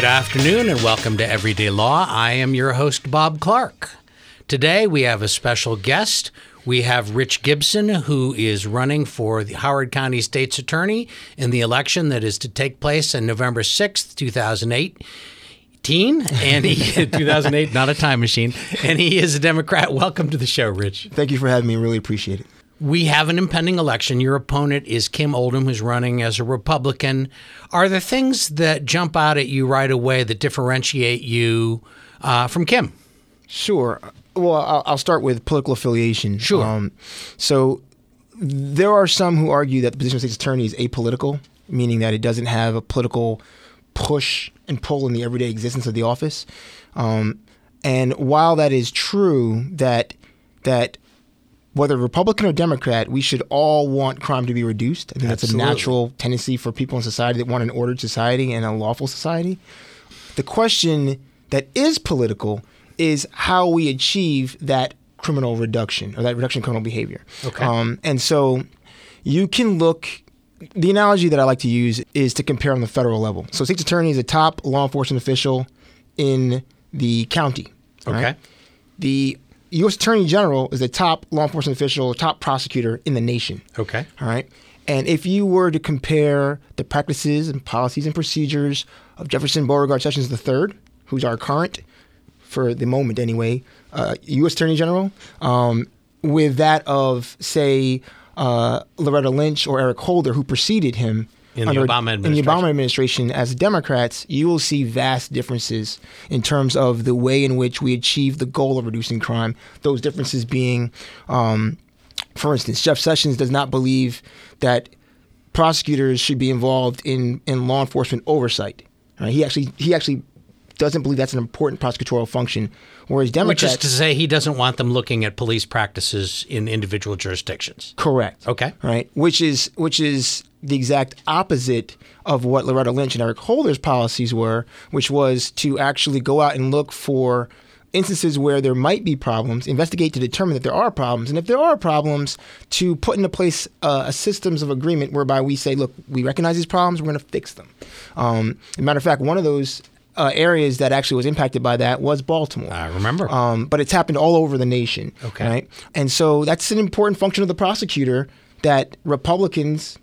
Good afternoon and welcome to Everyday Law. I am your host, Bob Clark. Today we have a special guest. We have Rich Gibson, who is running for the Howard County State's Attorney in the election that is to take place on November 6th, 2008. And he 2008, not a time machine, and he is a Democrat. Welcome to the show, Rich. Thank you for having me. Really appreciate it. We have an impending election. Your opponent is Kim Oldham, who's running as a Republican. Are there things that jump out at you right away that differentiate you uh, from Kim? Sure. Well, I'll, I'll start with political affiliation. Sure. Um, so there are some who argue that the position of state's attorney is apolitical, meaning that it doesn't have a political push and pull in the everyday existence of the office. Um, and while that is true, that that whether Republican or Democrat, we should all want crime to be reduced. I think Absolutely. that's a natural tendency for people in society that want an ordered society and a lawful society. The question that is political is how we achieve that criminal reduction or that reduction in criminal behavior. Okay. Um, and so you can look. The analogy that I like to use is to compare on the federal level. So, state's attorney is a top law enforcement official in the county. Okay. Right? The U.S. Attorney General is the top law enforcement official, top prosecutor in the nation. Okay. All right. And if you were to compare the practices and policies and procedures of Jefferson Beauregard Sessions III, who's our current, for the moment anyway, uh, U.S. Attorney General, um, with that of, say, uh, Loretta Lynch or Eric Holder, who preceded him, in the Obama administration. In the Obama administration, as Democrats, you will see vast differences in terms of the way in which we achieve the goal of reducing crime. Those differences being, um, for instance, Jeff Sessions does not believe that prosecutors should be involved in, in law enforcement oversight. Right? He actually he actually doesn't believe that's an important prosecutorial function. Whereas Democrats, which is to say, he doesn't want them looking at police practices in individual jurisdictions. Correct. Okay. Right. Which is which is the exact opposite of what Loretta Lynch and Eric Holder's policies were, which was to actually go out and look for instances where there might be problems, investigate to determine that there are problems, and if there are problems, to put into place uh, a systems of agreement whereby we say, look, we recognize these problems, we're going to fix them. Um, as a matter of fact, one of those uh, areas that actually was impacted by that was Baltimore. I remember. Um, but it's happened all over the nation. Okay. Right? And so that's an important function of the prosecutor that Republicans,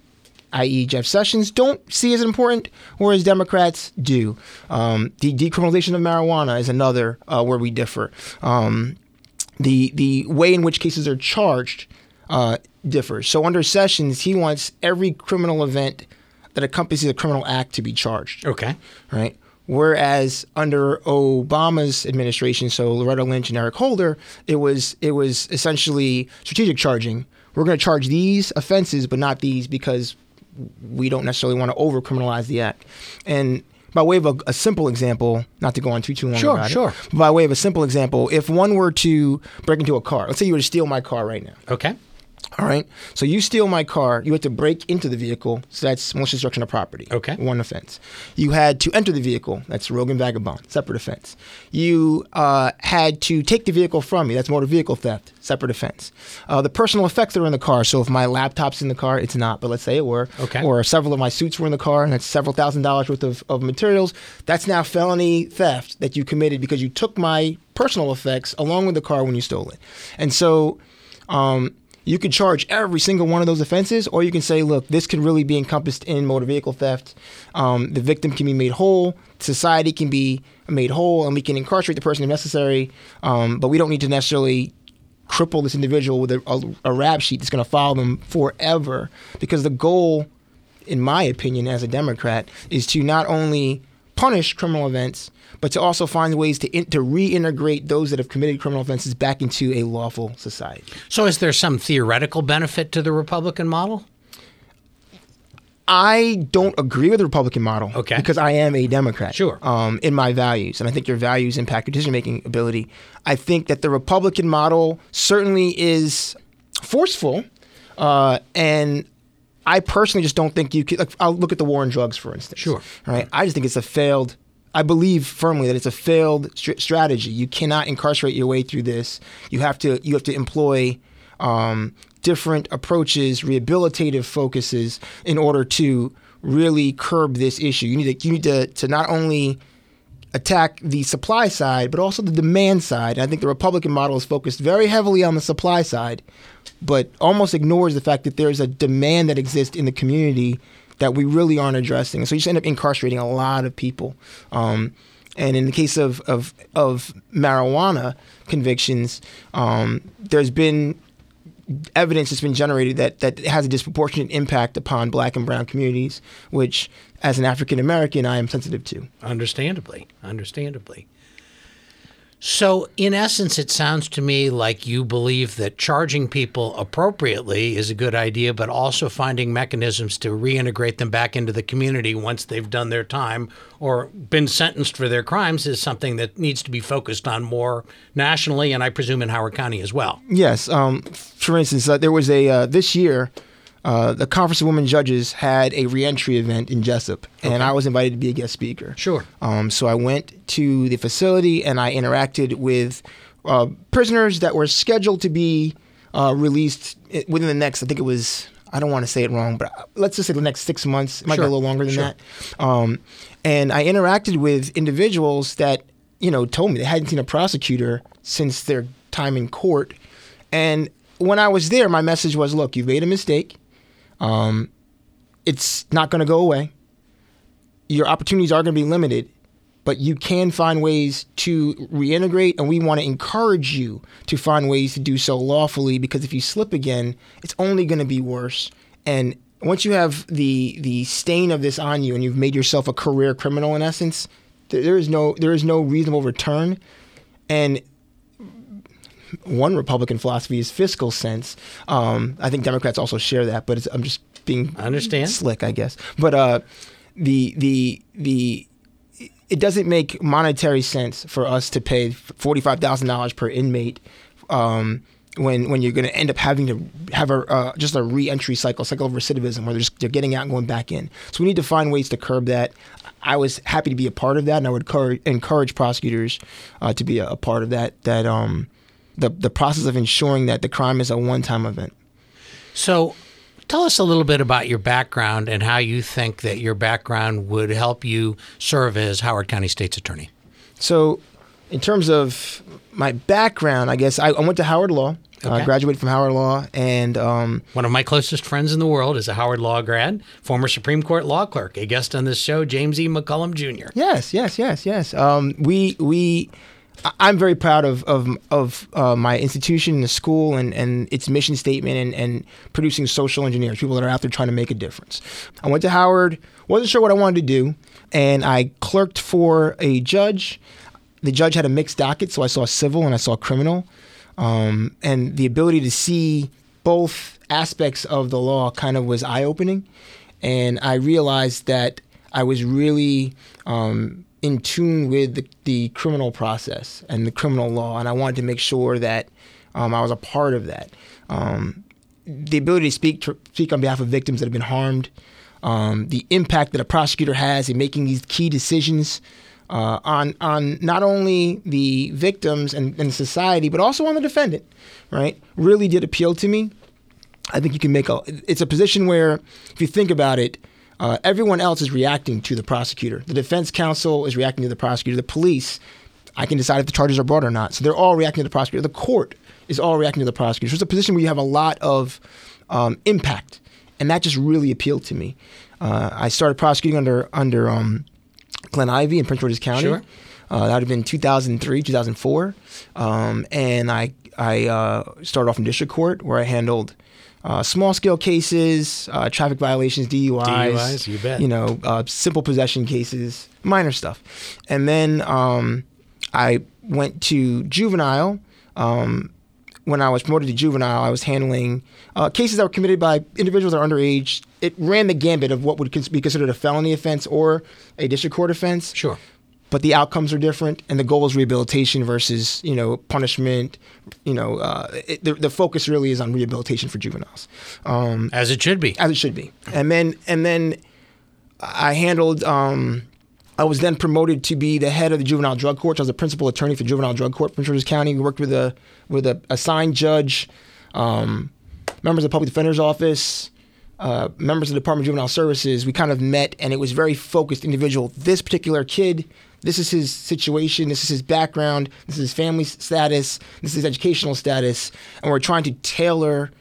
i.e., Jeff Sessions, don't see as important, whereas Democrats do. Um, the decriminalization of marijuana is another uh, where we differ. Um, the the way in which cases are charged uh, differs. So under Sessions, he wants every criminal event that accompanies a criminal act to be charged. okay. Right. Whereas under Obama's administration, so Loretta Lynch and Eric Holder, it was it was essentially strategic charging. We're going to charge these offenses, but not these because we don't necessarily want to over criminalize the act. And by way of a, a, simple example, not to go on too too long sure, about sure. it, by way of a simple example, if one were to break into a car, let's say you were to steal my car right now. Okay. All right. So you steal my car. You had to break into the vehicle. So that's malicious destruction of property. Okay. One offense. You had to enter the vehicle. That's rogue and vagabond. Separate offense. You uh, had to take the vehicle from me. That's motor vehicle theft. Separate offense. Uh, the personal effects that are in the car. So if my laptop's in the car, it's not. But let's say it were. Okay. Or several of my suits were in the car, and that's several thousand dollars worth of, of materials. That's now felony theft that you committed because you took my personal effects along with the car when you stole it. And so. Um, you could charge every single one of those offenses, or you can say, look, this can really be encompassed in motor vehicle theft. Um, the victim can be made whole, society can be made whole, and we can incarcerate the person if necessary. Um, but we don't need to necessarily cripple this individual with a, a, a rap sheet that's going to follow them forever, because the goal, in my opinion, as a Democrat, is to not only punish criminal events, but to also find ways to in, to reintegrate those that have committed criminal offenses back into a lawful society. So, is there some theoretical benefit to the Republican model? I don't agree with the Republican model. Okay. Because I am a Democrat. Sure. Um, in my values, and I think your values impact your decision making ability. I think that the Republican model certainly is forceful, uh, and I personally just don't think you could. Like, I'll look at the war on drugs, for instance. Sure. Right. I just think it's a failed. I believe firmly that it's a failed str- strategy. You cannot incarcerate your way through this. You have to. You have to employ. Um, different approaches, rehabilitative focuses, in order to really curb this issue. You need to you need to, to not only attack the supply side, but also the demand side. And I think the Republican model is focused very heavily on the supply side, but almost ignores the fact that there's a demand that exists in the community that we really aren't addressing. So you just end up incarcerating a lot of people. Um, and in the case of, of, of marijuana convictions, um, there's been evidence that's been generated that, that has a disproportionate impact upon black and brown communities, which, as an African American, I am sensitive to. Understandably. Understandably. So, in essence, it sounds to me like you believe that charging people appropriately is a good idea, but also finding mechanisms to reintegrate them back into the community once they've done their time or been sentenced for their crimes is something that needs to be focused on more nationally, and I presume in Howard County as well. Yes. Um, for instance, uh, there was a, uh, this year, uh, the Conference of Women Judges had a reentry event in Jessup, and I was invited to be a guest speaker. Sure. Um, so I went to the facility and I interacted with uh, prisoners that were scheduled to be uh, released within the next, I think it was, I don't want to say it wrong, but uh, let's just say the next six months. It might Sure. be a little longer than Sure. that. Um, and I interacted with individuals that, you know, told me they hadn't seen a prosecutor since their time in court. And when I was there, my message was look, you've made a mistake. Um, it's not going to go away your opportunities are going to be limited, but you can find ways to reintegrate, and we want to encourage you to find ways to do so lawfully. Because if you slip again, it's only going to be worse. And once you have the the stain of this on you, and you've made yourself a career criminal in essence, there, is no there is no reasonable return. And one Republican philosophy is fiscal sense. Um, I think Democrats also share that, but it's, I'm just being I understand. slick, I guess. But uh, the the the it doesn't make monetary sense for us to pay forty five thousand dollars per inmate. Um, when, when you're going to end up having to have a uh, just a re-entry cycle, cycle of recidivism, where they're just they're getting out and going back in. So we need to find ways to curb that. I was happy to be a part of that, and I would encourage, encourage prosecutors uh, to be a, a part of that. That um, the the process of ensuring that the crime is a one-time event. So, tell us a little bit about your background and how you think that your background would help you serve as Howard County State's Attorney. So, in terms of my background, I guess I, I went to Howard Law. I Okay. graduated from Howard Law, and um, One of my closest friends in the world is a Howard Law grad, former Supreme Court law clerk, a guest on this show, James E. McCullum Jr. yes, yes, yes, yes. Um, we we. I'm very proud of of, of uh, my institution, the school, and, and its mission statement, and, and producing social engineers, people that are out there trying to make a difference. I went to Howard, wasn't sure what I wanted to do, and I clerked for a judge. The judge had a mixed docket, so I saw civil and I saw criminal. um, and the ability to see both aspects of the law kind of was eye opening. And I realized that I was really um, in tune with the, the criminal process and the criminal law, and I wanted to make sure that um, I was a part of that. Um, the ability to speak to speak on behalf of victims that have been harmed, um, the impact that a prosecutor has in making these key decisions uh, on on not only the victims and, and society, but also on the defendant, right? Really did appeal to me. I think you can make a. It's a position where, if you think about it, uh, everyone else is reacting to the prosecutor. The defense counsel is reacting to the prosecutor. The police, I can decide if the charges are brought or not. So they're all reacting to the prosecutor. The court is all reacting to the prosecutor. So it's a position where you have a lot of um, impact, and that just really appealed to me. Uh, I started prosecuting under under um, Glenn Ivey in Prince George's County. Sure. Uh, that would have been 2003, 2004, um, and I I uh, started off in district court where I handled uh, small scale cases, uh, traffic violations, DUIs, DUIs, you bet. you know, uh, simple possession cases, minor stuff, and then um, I went to juvenile. Um, when I was promoted to juvenile, I was handling uh, cases that were committed by individuals that are underage. It ran the gambit of what would be considered a felony offense or a district court offense Sure. But the outcomes are different, and the goal is rehabilitation versus you know punishment. You know, uh, it, the, the focus really is on rehabilitation for juveniles, um, As it should be. as it should be. And then and then I handled. Um, I was then promoted to be the head of the juvenile drug court. I was the principal attorney for juvenile drug court, Prince George's County. We worked with a with a assigned judge, um, members of the public defender's office, uh, members of the Department of Juvenile Services. We kind of met, and it was very focused individual. This particular kid, this is his situation, this is his background, this is his family status, this is his educational status, and we're trying to tailor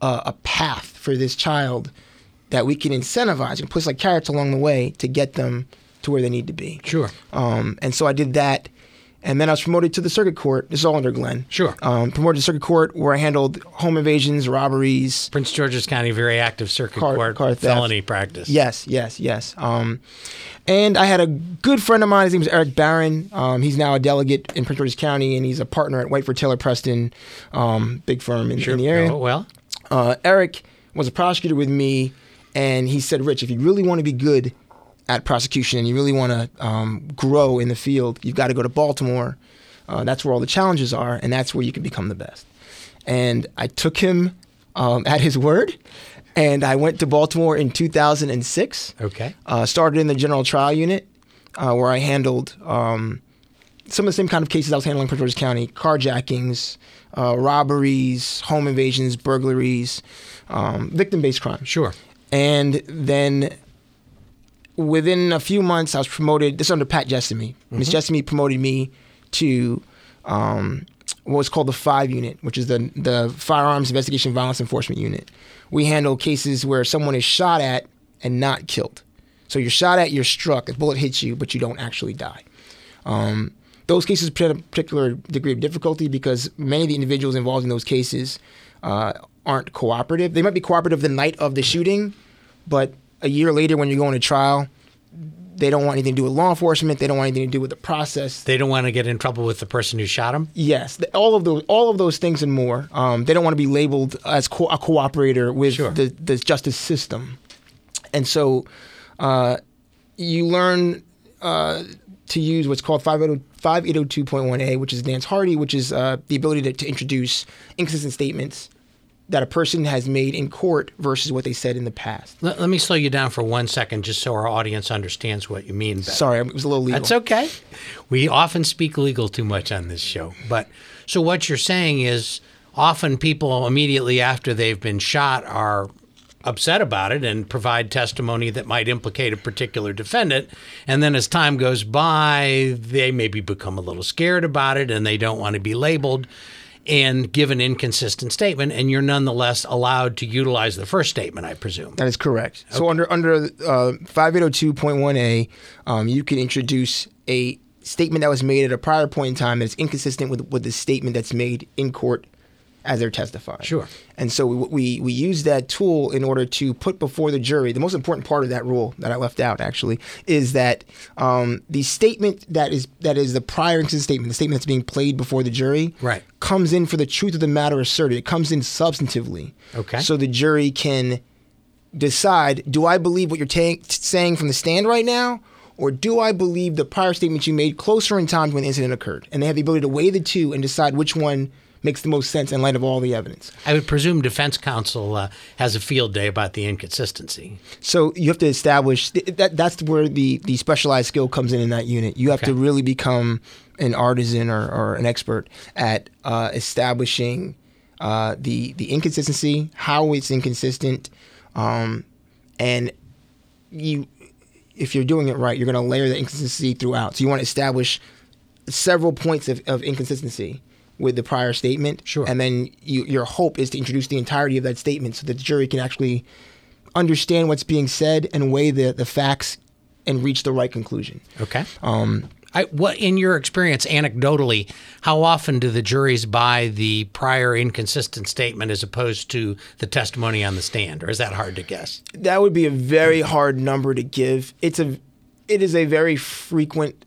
uh, a path for this child that we can incentivize and push like carrots along the way to get them to where they need to be. Sure. Um, and so I did that. And then I was promoted to the circuit court. This is all under Glenn. Sure. Um, promoted to circuit court where I handled home invasions, robberies. Prince George's County, very active circuit Car- court car theft. felony practice. Yes, yes, yes. Um, and I had a good friend of mine. His name was Erek Barron. Um, he's now a delegate in Prince George's County, and he's a partner at Whiteford Taylor Preston, um, big firm in, in the area. Oh, well, uh, Erek was a prosecutor with me, and he said, Rich, if you really want to be good at prosecution and you really want to um, grow in the field, you've got to go to Baltimore. Uh, that's where all the challenges are, and that's where you can become the best. And I took him um, at his word, and I went to Baltimore in 2006. okay. Uh, started in the general trial unit, uh, where I handled um, some of the same kind of cases I was handling in Prince George's County: carjackings, uh, robberies, home invasions, burglaries, um, victim-based crime. Sure. And then within a few months, I was promoted. This is under Pat Jessamy. Miss Jessamy promoted me to um, what was called the Five Unit, which is the the Firearms Investigation Violence Enforcement Unit. We handle cases where someone is shot at and not killed. So you're shot at, you're struck, a bullet hits you, but you don't actually die. Um, those cases present a particular degree of difficulty because many of the individuals involved in those cases uh, aren't cooperative. They might be cooperative the night of the shooting, but a year later, when you're going to trial, they don't want anything to do with law enforcement. They don't want anything to do with the process. They don't want to get in trouble with the person who shot him. Yes, all of those, all of those things and more. Um, they don't want to be labeled as co- a cooperator with Sure. the, the justice system, and so uh, you learn uh, to use what's called 580 5802.1a, which is Nance Hardy, which is uh, the ability to, to introduce inconsistent statements that a person has made in court versus what they said in the past. Let, let me slow you down for one second, just so our audience understands what you mean. better. Sorry, it was a little legal. That's okay. We often speak legal too much on this show. But so what you're saying is often people immediately after they've been shot are upset about it and provide testimony that might implicate a particular defendant. And then as time goes by, they maybe become a little scared about it and they don't want to be labeled and give an inconsistent statement. And you're nonetheless allowed to utilize the first statement, I presume. That is correct. So under under uh, 5802.1a, um, you can introduce a statement that was made at a prior point in time that's inconsistent with with the statement that's made in court as they're testifying. Sure. And so we, we we use that tool in order to put before the jury. The most important part of that rule that I left out actually is that um, the statement that is that is the prior inconsistent statement, the statement that's being played before the jury, Right. comes in for the truth of the matter asserted. It comes in substantively. Okay. So the jury can decide: Do I believe what you're ta- saying from the stand right now? Or do I believe the prior statement you made closer in time to when the incident occurred? And they have the ability to weigh the two and decide which one makes the most sense in light of all the evidence. I would presume defense counsel uh, has a field day about the inconsistency. So you have to establish th- that. That's where the the specialized skill comes in in that unit. You have Okay. to really become an artisan or, or an expert at uh, establishing uh, the the inconsistency, how it's inconsistent, um, and you. If you're doing it right, you're going to layer the inconsistency throughout. So you want to establish several points of, of inconsistency with the prior statement. Sure. And then you, your hope is to introduce the entirety of that statement so that the jury can actually understand what's being said and weigh the, the facts and reach the right conclusion. Okay. Um, I, what in your experience, anecdotally, how often do the juries buy the prior inconsistent statement as opposed to the testimony on the stand, or is that hard to guess? That would be a very hard number to give. It's a it is a very frequent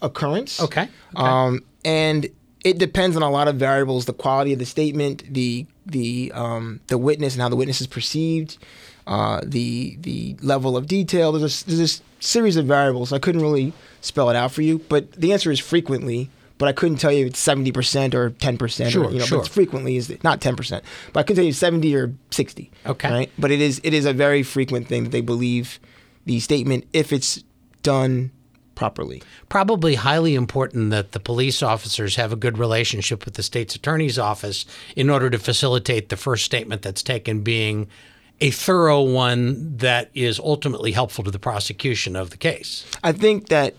occurrence. Okay. okay. Um, and it depends on a lot of variables: the quality of the statement, the the um, the witness, and how the witness is perceived, uh, the the level of detail. There's a, there's a series of variables. I couldn't really spell it out for you, but the answer is frequently. But I couldn't tell you it's seventy percent or ten percent. Sure, or, you know, sure. But it's frequently is not ten percent, but I couldn't tell you seventy or sixty. Okay. Right. But it is it is a very frequent thing that they believe the statement if it's done properly. Probably highly important that the police officers have a good relationship with the state's attorney's office in order to facilitate the first statement that's taken being a thorough one that is ultimately helpful to the prosecution of the case. I think that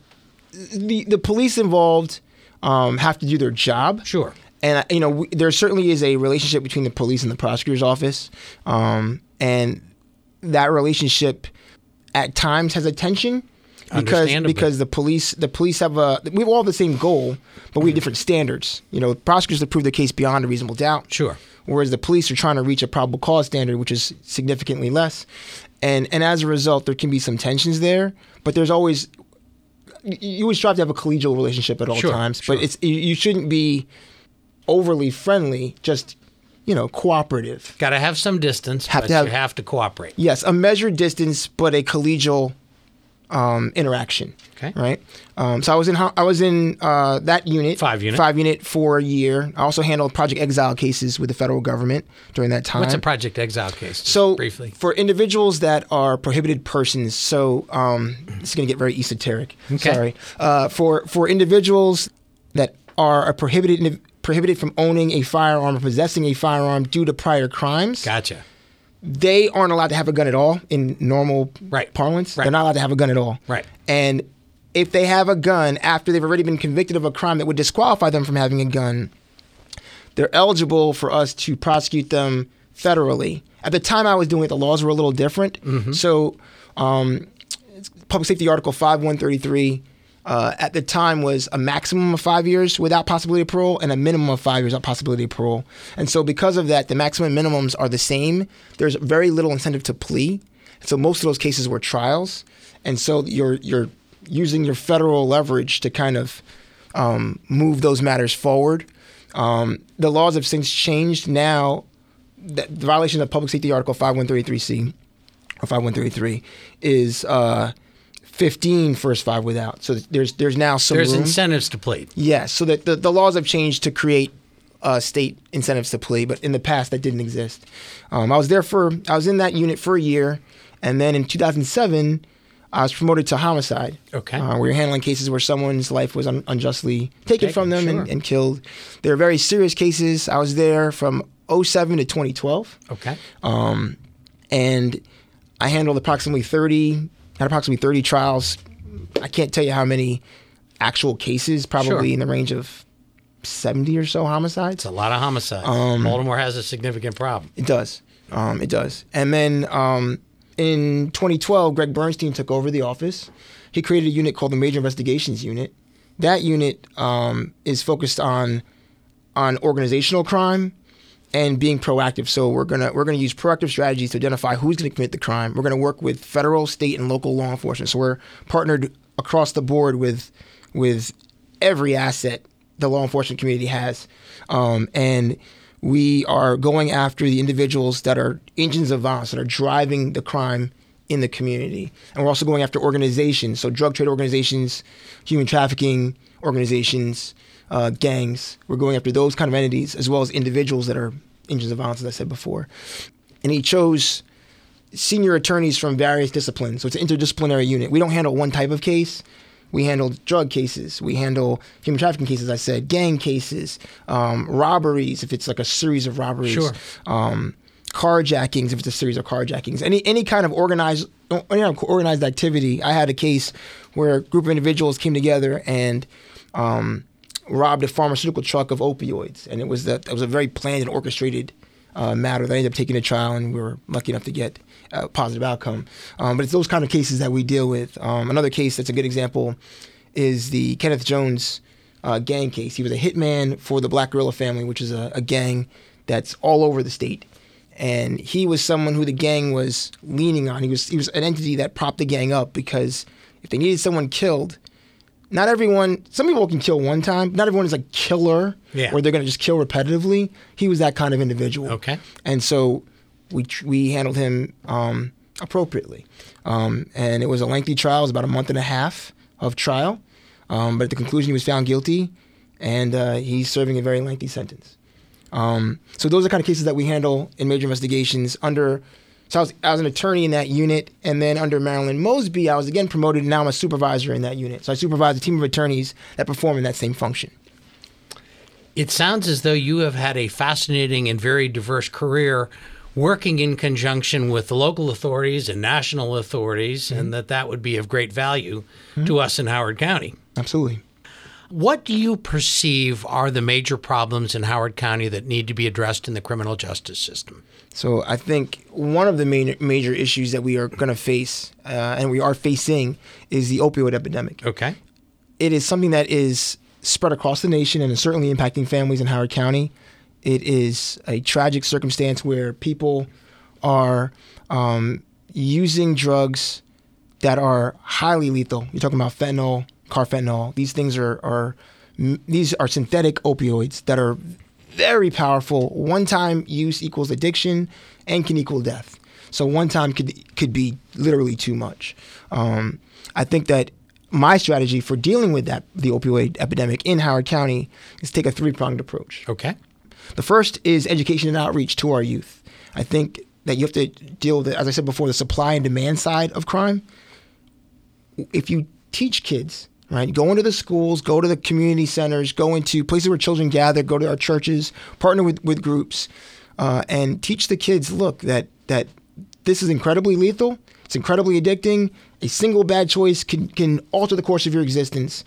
the the police involved um, have to do their job. Sure. And you know, we, there certainly is a relationship between the police and the prosecutor's office, um, and that relationship at times has a tension because because the police the police have a we have all the same goal, but we have mm-hmm. different standards. You know, prosecutors to prove their case beyond a reasonable doubt. Sure. Whereas the police are trying to reach a probable cause standard, which is significantly less, and and as a result, there can be some tensions there. But there's always you- you always strive to have a collegial relationship at all Sure, times. sure. But it's you- you shouldn't be overly friendly. Just you know, cooperative. Got to have some distance, Have but to have- you have to cooperate. Yes, a measured distance, but a collegial um, interaction. Okay. Right. Um, so I was in I was in uh, that unit, Five unit. five unit for a year. I also handled Project Exile cases with the federal government during that time. What's a Project Exile case? So briefly. for individuals that are prohibited persons, so um, this is going to get very esoteric. Okay. Sorry. Uh, for for individuals that are a prohibited prohibited from owning a firearm or possessing a firearm due to prior crimes, Gotcha. They aren't allowed to have a gun at all in normal Right. parlance. Right. They're not allowed to have a gun at all. Right. And if they have a gun after they've already been convicted of a crime that would disqualify them from having a gun, they're eligible for us to prosecute them federally. At the time I was doing it, the laws were a little different. So, um, Public Safety Article 5133 uh, at the time was a maximum of five years without possibility of parole and a minimum of five years without possibility of parole. And so, because of that, the maximum and minimums are the same. There's very little incentive to plea. So, most of those cases were trials. And so, you're, you're using your federal leverage to kind of um, move those matters forward. Um, the laws have since changed. Now, the, violation of Public Safety Article 5133C or 5133 is uh, 15 first five without. So there's there's now some There's room. incentives to plead. Yes, so that the, the laws have changed to create uh, state incentives to plea, but in the past that didn't exist. Um, I was there for I was in that unit for a year, and then in 2007 I was promoted to homicide. Okay. uh, we were handling cases where someone's life was un- unjustly taken, Taken, from them sure. and, and killed. They were very serious cases. I was there from 07 to 2012 Okay. um, and I handled approximately 30, had approximately 30 trials. I can't tell you how many actual cases, probably Sure. in the range of 70 or so homicides. It's a lot of homicides. Um, Baltimore has a significant problem. It does. Um, it does. And then um, in 2012, Gregg Bernstein took over the office. He created a unit called the Major Investigations Unit. That unit um, is focused on on organizational crime and being proactive. So we're gonna we're gonna use proactive strategies to identify who's gonna commit the crime. We're gonna work with federal, state, and local law enforcement. So we're partnered across the board with with every asset the law enforcement community has, um, and we are going after the individuals that are engines of violence that are driving the crime in the community, and we're also going after organizations, so drug trade organizations, human trafficking organizations, uh, gangs. We're going after those kind of entities as well as individuals that are engines of violence, as I said before. And he chose senior attorneys from various disciplines. So it's an interdisciplinary unit. We don't handle one type of case. We handle drug cases. We handle human trafficking cases. I said gang cases, um, robberies if it's like a series of robberies, Sure. um, carjackings if it's a series of carjackings. Any any kind of organized any kind of organized activity. I had a case where a group of individuals came together and um, robbed a pharmaceutical truck of opioids, and it was that it was a very planned and orchestrated uh, matter that ended up taking a trial, and we were lucky enough to get a positive outcome. Um, but it's those kind of cases that we deal with. Um, another case that's a good example is the Kenneth Jones uh, gang case. He was a hitman for the Black Guerrilla family, which is a, a gang that's all over the state. And he was someone who the gang was leaning on. He was he was an entity that propped the gang up because if they needed someone killed, not everyone. Some people can kill one time. Not everyone is a killer, Yeah. where they're going to just kill repetitively. He was that kind of individual. Okay. And so we we handled him um, appropriately, um, and it was a lengthy trial. It was about a month and a half of trial, um, but at the conclusion, he was found guilty, and uh, he's serving a very lengthy sentence. Um, so those are the kind of cases that we handle in major investigations under. So I was, I was an attorney in that unit, and then under Marilyn Mosby, I was again promoted, and now I'm a supervisor in that unit. So I supervise a team of attorneys that perform in that same function. It sounds as though you have had a fascinating and very diverse career working in conjunction with local authorities and national authorities, and mm-hmm. that that would be of great value mm-hmm. to us in Howard County. Absolutely. What do you perceive are the major problems in Howard County that need to be addressed in the criminal justice system? So I think one of the main major issues that we are going to face, uh, and we are facing, is the opioid epidemic. Okay. It is something that is spread across the nation and is certainly impacting families in Howard County. It is a tragic circumstance where people are um, using drugs that are highly lethal. You're talking about fentanyl, carfentanil. These things are, are these are synthetic opioids that are very powerful. One time use equals addiction and can equal death. So one time could could be literally too much. Um, I think that my strategy for dealing with that the opioid epidemic in Howard County is take a three pronged approach. Okay. The first is education and outreach to our youth. I think that you have to deal with, as I said before, the supply and demand side of crime. If you teach kids, right, go into the schools, go to the community centers, go into places where children gather, go to our churches, partner with, with groups, uh, and teach the kids, look, that that this is incredibly lethal. It's incredibly addicting. A single bad choice can, can alter the course of your existence.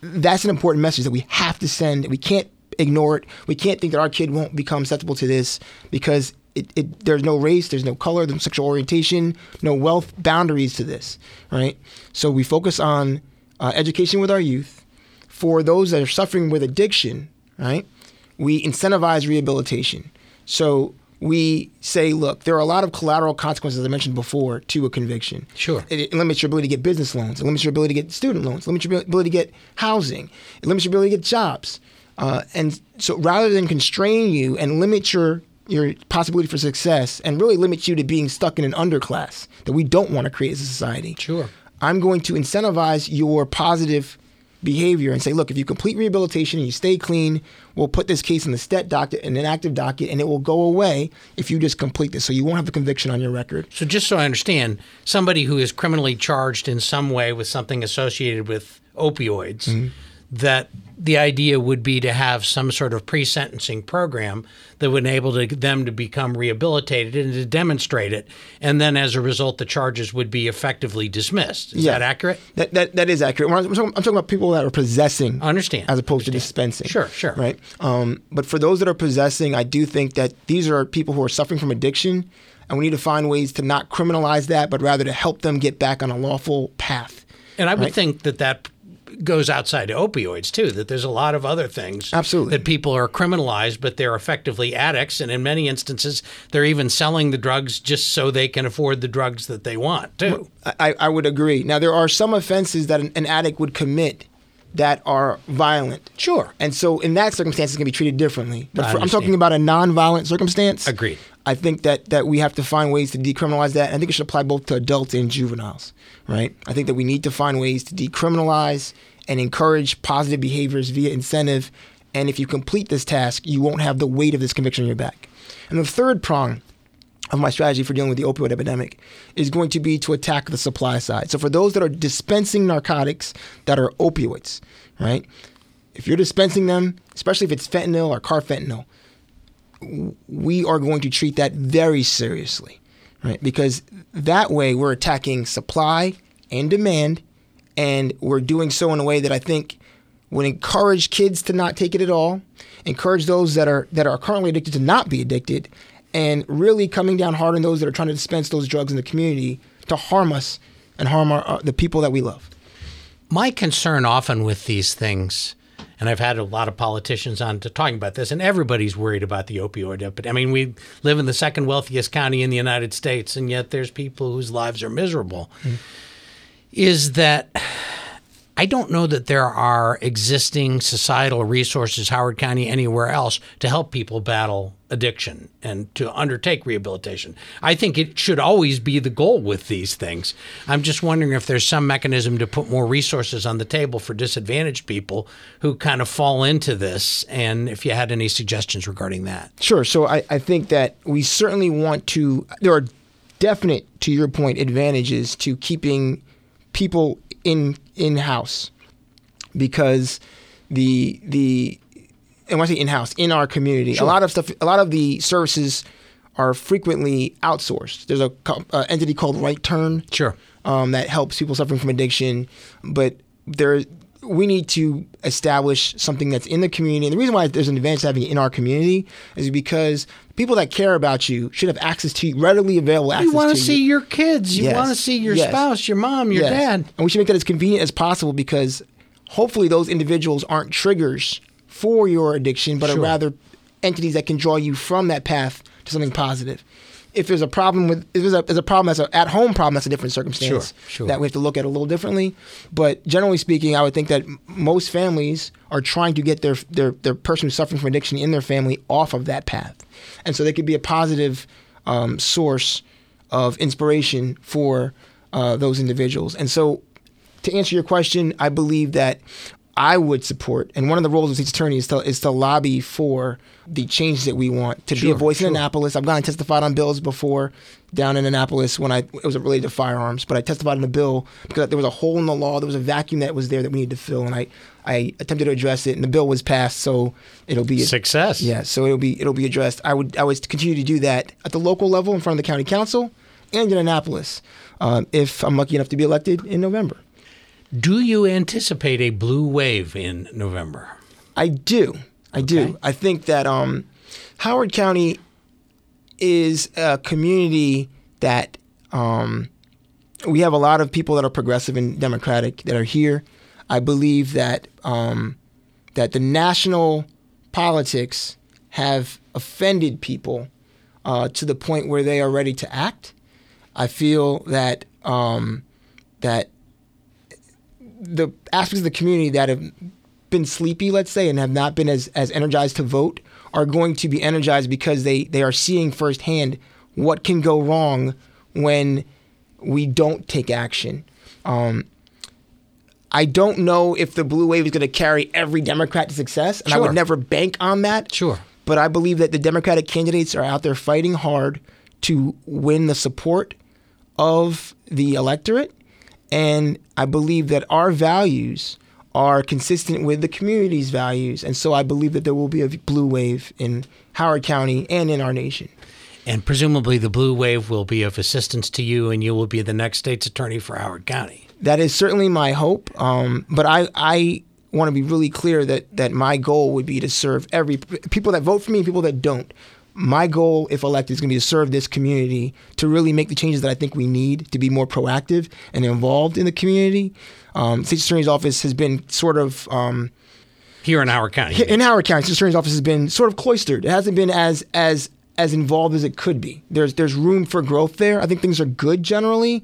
That's an important message that we have to send. We can't ignore it. We can't think that our kid won't become susceptible to this because it, it, there's no race, there's no color, there's no sexual orientation, no wealth boundaries to this, right? So we focus on uh, education with our youth. For those that are suffering with addiction, right? We incentivize rehabilitation. So we say, look, there are a lot of collateral consequences, as I mentioned before, to a conviction. Sure. It, it, limits your ability to get business loans. It limits your ability to get student loans. It limits your ability to get housing. It limits your ability to get jobs. Uh, and so rather than constrain you and limit your your possibility for success and really limit you to being stuck in an underclass that we don't want to create as a society. Sure. I'm going to incentivize your positive behavior and say, look, if you complete rehabilitation and you stay clean, we'll put this case in the STET docket and an active docket, and it will go away if you just complete this. So you won't have a conviction on your record. So just so I understand, somebody who is criminally charged in some way with something associated with opioids. Mm-hmm that the idea would be to have some sort of pre-sentencing program that would enable to, them to become rehabilitated and to demonstrate it, and then as a result, the charges would be effectively dismissed. Is yeah. that accurate? That, that that is accurate. I'm talking, I'm talking, about people that are possessing. I understand. As opposed understand. to dispensing. Sure, sure. Right. Um, but for those that are possessing, I do think that these are people who are suffering from addiction, and we need to find ways to not criminalize that, but rather to help them get back on a lawful path. And I would right? think that that goes outside opioids too. That there's a lot of other things absolutely that people are criminalized, but they're effectively addicts, and in many instances, they're even selling the drugs just so they can afford the drugs that they want too. I, I would agree. Now there are some offenses that an, an addict would commit that are violent. Sure. And so in that circumstance, it's going to be treated differently. But for, I'm talking about a non-violent circumstance. Agreed. I think that, that we have to find ways to decriminalize that. I think it should apply both to adults and juveniles, right? I think that we need to find ways to decriminalize and encourage positive behaviors via incentive. And if you complete this task, you won't have the weight of this conviction on your back. And the third prong of my strategy for dealing with the opioid epidemic is going to be to attack the supply side. So for those that are dispensing narcotics that are opioids, right? If you're dispensing them, especially if it's fentanyl or carfentanil, we are going to treat that very seriously, right? Because that way we're attacking supply and demand, and we're doing so in a way that I think would encourage kids to not take it at all, encourage those that are that are currently addicted to not be addicted, and really coming down hard on those that are trying to dispense those drugs in the community to harm us and harm our, uh, the people that we love. My concern often with these things, and I've had a lot of politicians on to talking about this, and everybody's worried about the opioid epidemic. I mean, we live in the second wealthiest county in the United States, and yet there's people whose lives are miserable. Mm. Is that I don't know that there are existing societal resources, Howard County, anywhere else, to help people battle addiction and to undertake rehabilitation. I think it should always be the goal with these things. I'm just wondering if there's some mechanism to put more resources on the table for disadvantaged people who kind of fall into this, and if you had any suggestions regarding that. Sure. So I, I think that we certainly want to, there are definite, to your point, advantages to keeping people in in house because the the and when I say in house in our community, sure. a lot of stuff, a lot of the services are frequently outsourced. There's a uh, entity called Right Turn, sure, um, that helps people suffering from addiction, but there we need to establish something that's in the community. And the reason why there's an advantage to having it in our community is because people that care about you should have access to you, readily available access to You You want to see your kids. You Yes. want to see your Yes. spouse, your mom, your Yes. dad. And we should make that as convenient as possible because hopefully those individuals aren't triggers for your addiction, but Sure. are rather entities that can draw you from that path to something positive. If there's a problem with if there's a, there's a problem that's an at home problem, that's a different circumstance Sure, sure. that we have to look at a little differently. But generally speaking, I would think that most families are trying to get their their their person who's suffering from addiction in their family off of that path, and so they could be a positive um, source of inspiration for uh, those individuals. And so, to answer your question, I believe that I would support, and one of the roles of state's attorney is to, is to lobby for the changes that we want to be a voice sure. in Annapolis. I've gone and testified on bills before down in Annapolis when I it was related to firearms, but I testified in a bill because there was a hole in the law, there was a vacuum that was there that we needed to fill, and I I attempted to address it, and the bill was passed, so it'll be Success. yeah, so it'll be it'll be addressed. I would I would continue to do that at the local level in front of the county council and in Annapolis um, if I'm lucky enough to be elected in November. Do you anticipate a blue wave in November? I do. I Okay. do. I think that um, Howard County is a community that um, we have a lot of people that are progressive and democratic that are here. I believe that um, that the national politics have offended people uh, to the point where they are ready to act. I feel that um, that the aspects of the community that have been sleepy, let's say, and have not been as, as energized to vote are going to be energized because they, they are seeing firsthand what can go wrong when we don't take action. Um, I don't know if the blue wave is going to carry every Democrat to success, and I would never bank on that. Sure. But I believe that the Democratic candidates are out there fighting hard to win the support of the electorate. And I believe that our values are consistent with the community's values. And so I believe that there will be a blue wave in Howard County and in our nation. And presumably the blue wave will be of assistance to you and you will be the next state's attorney for Howard County. That is certainly my hope. Um, but I, I want to be really clear that, that my goal would be to serve every people that vote for me people that don't. My goal, if elected, is going to be to serve this community to really make the changes that I think we need to be more proactive and involved in the community. Um, State Attorney's Office has been sort of um, Here in Howard County. in Howard County, State Attorney's Office has been sort of cloistered. It hasn't been as as as involved as it could be. There's there's room for growth there. I think things are good generally,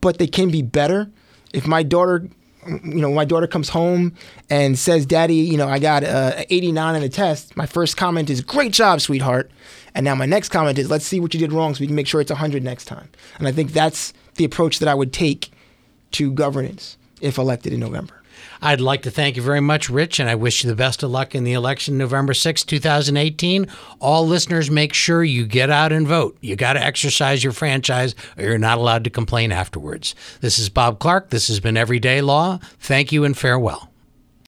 but they can be better. If my daughter, you know, my daughter comes home and says, "Daddy, you know, I got a 89 on the test," my first comment is, "Great job, sweetheart." And now my next comment is, "Let's see what you did wrong, so we can make sure it's 100 next time." And I think that's the approach that I would take to governance if elected in November. I'd like to thank you very much, Rich, and I wish you the best of luck in the election November sixth, two 2018. All listeners, make sure you get out and vote. You got to exercise your franchise or you're not allowed to complain afterwards. This is Bob Clark. This has been Everyday Law. Thank you and farewell.